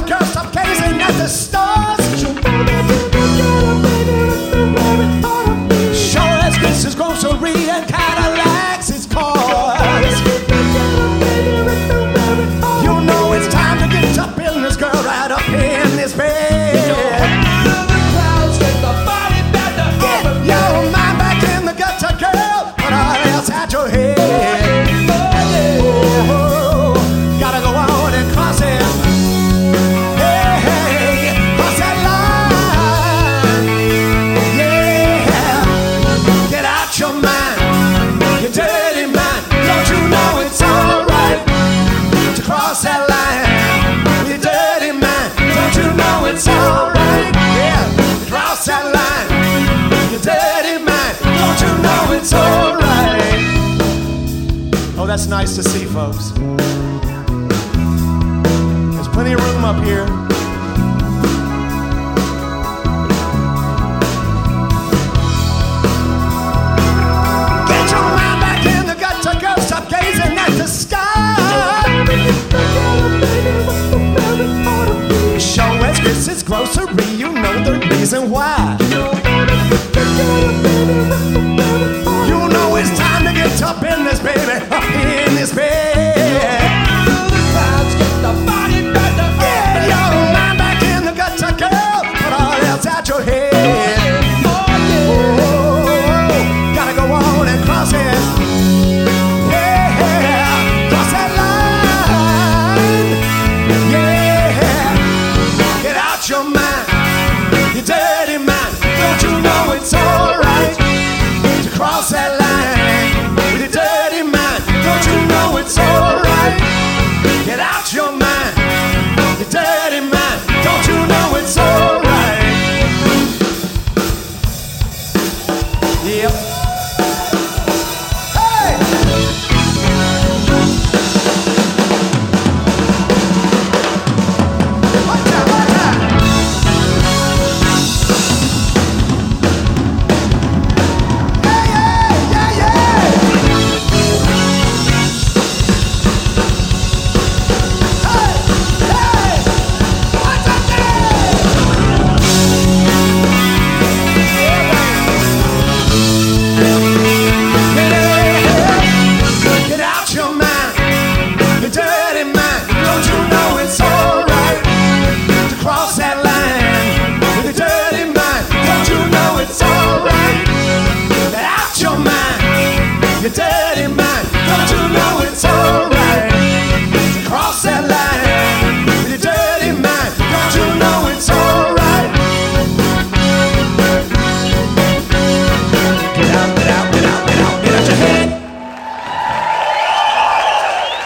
my girl, stop gazing at the stars. Sure as Christmas grocery and cattle. it's alright. Oh, that's nice to see, folks. There's plenty of room up here. Get your mind back in the. Stop gazing at the sky. Show us grocery. You know the reason why. Yep.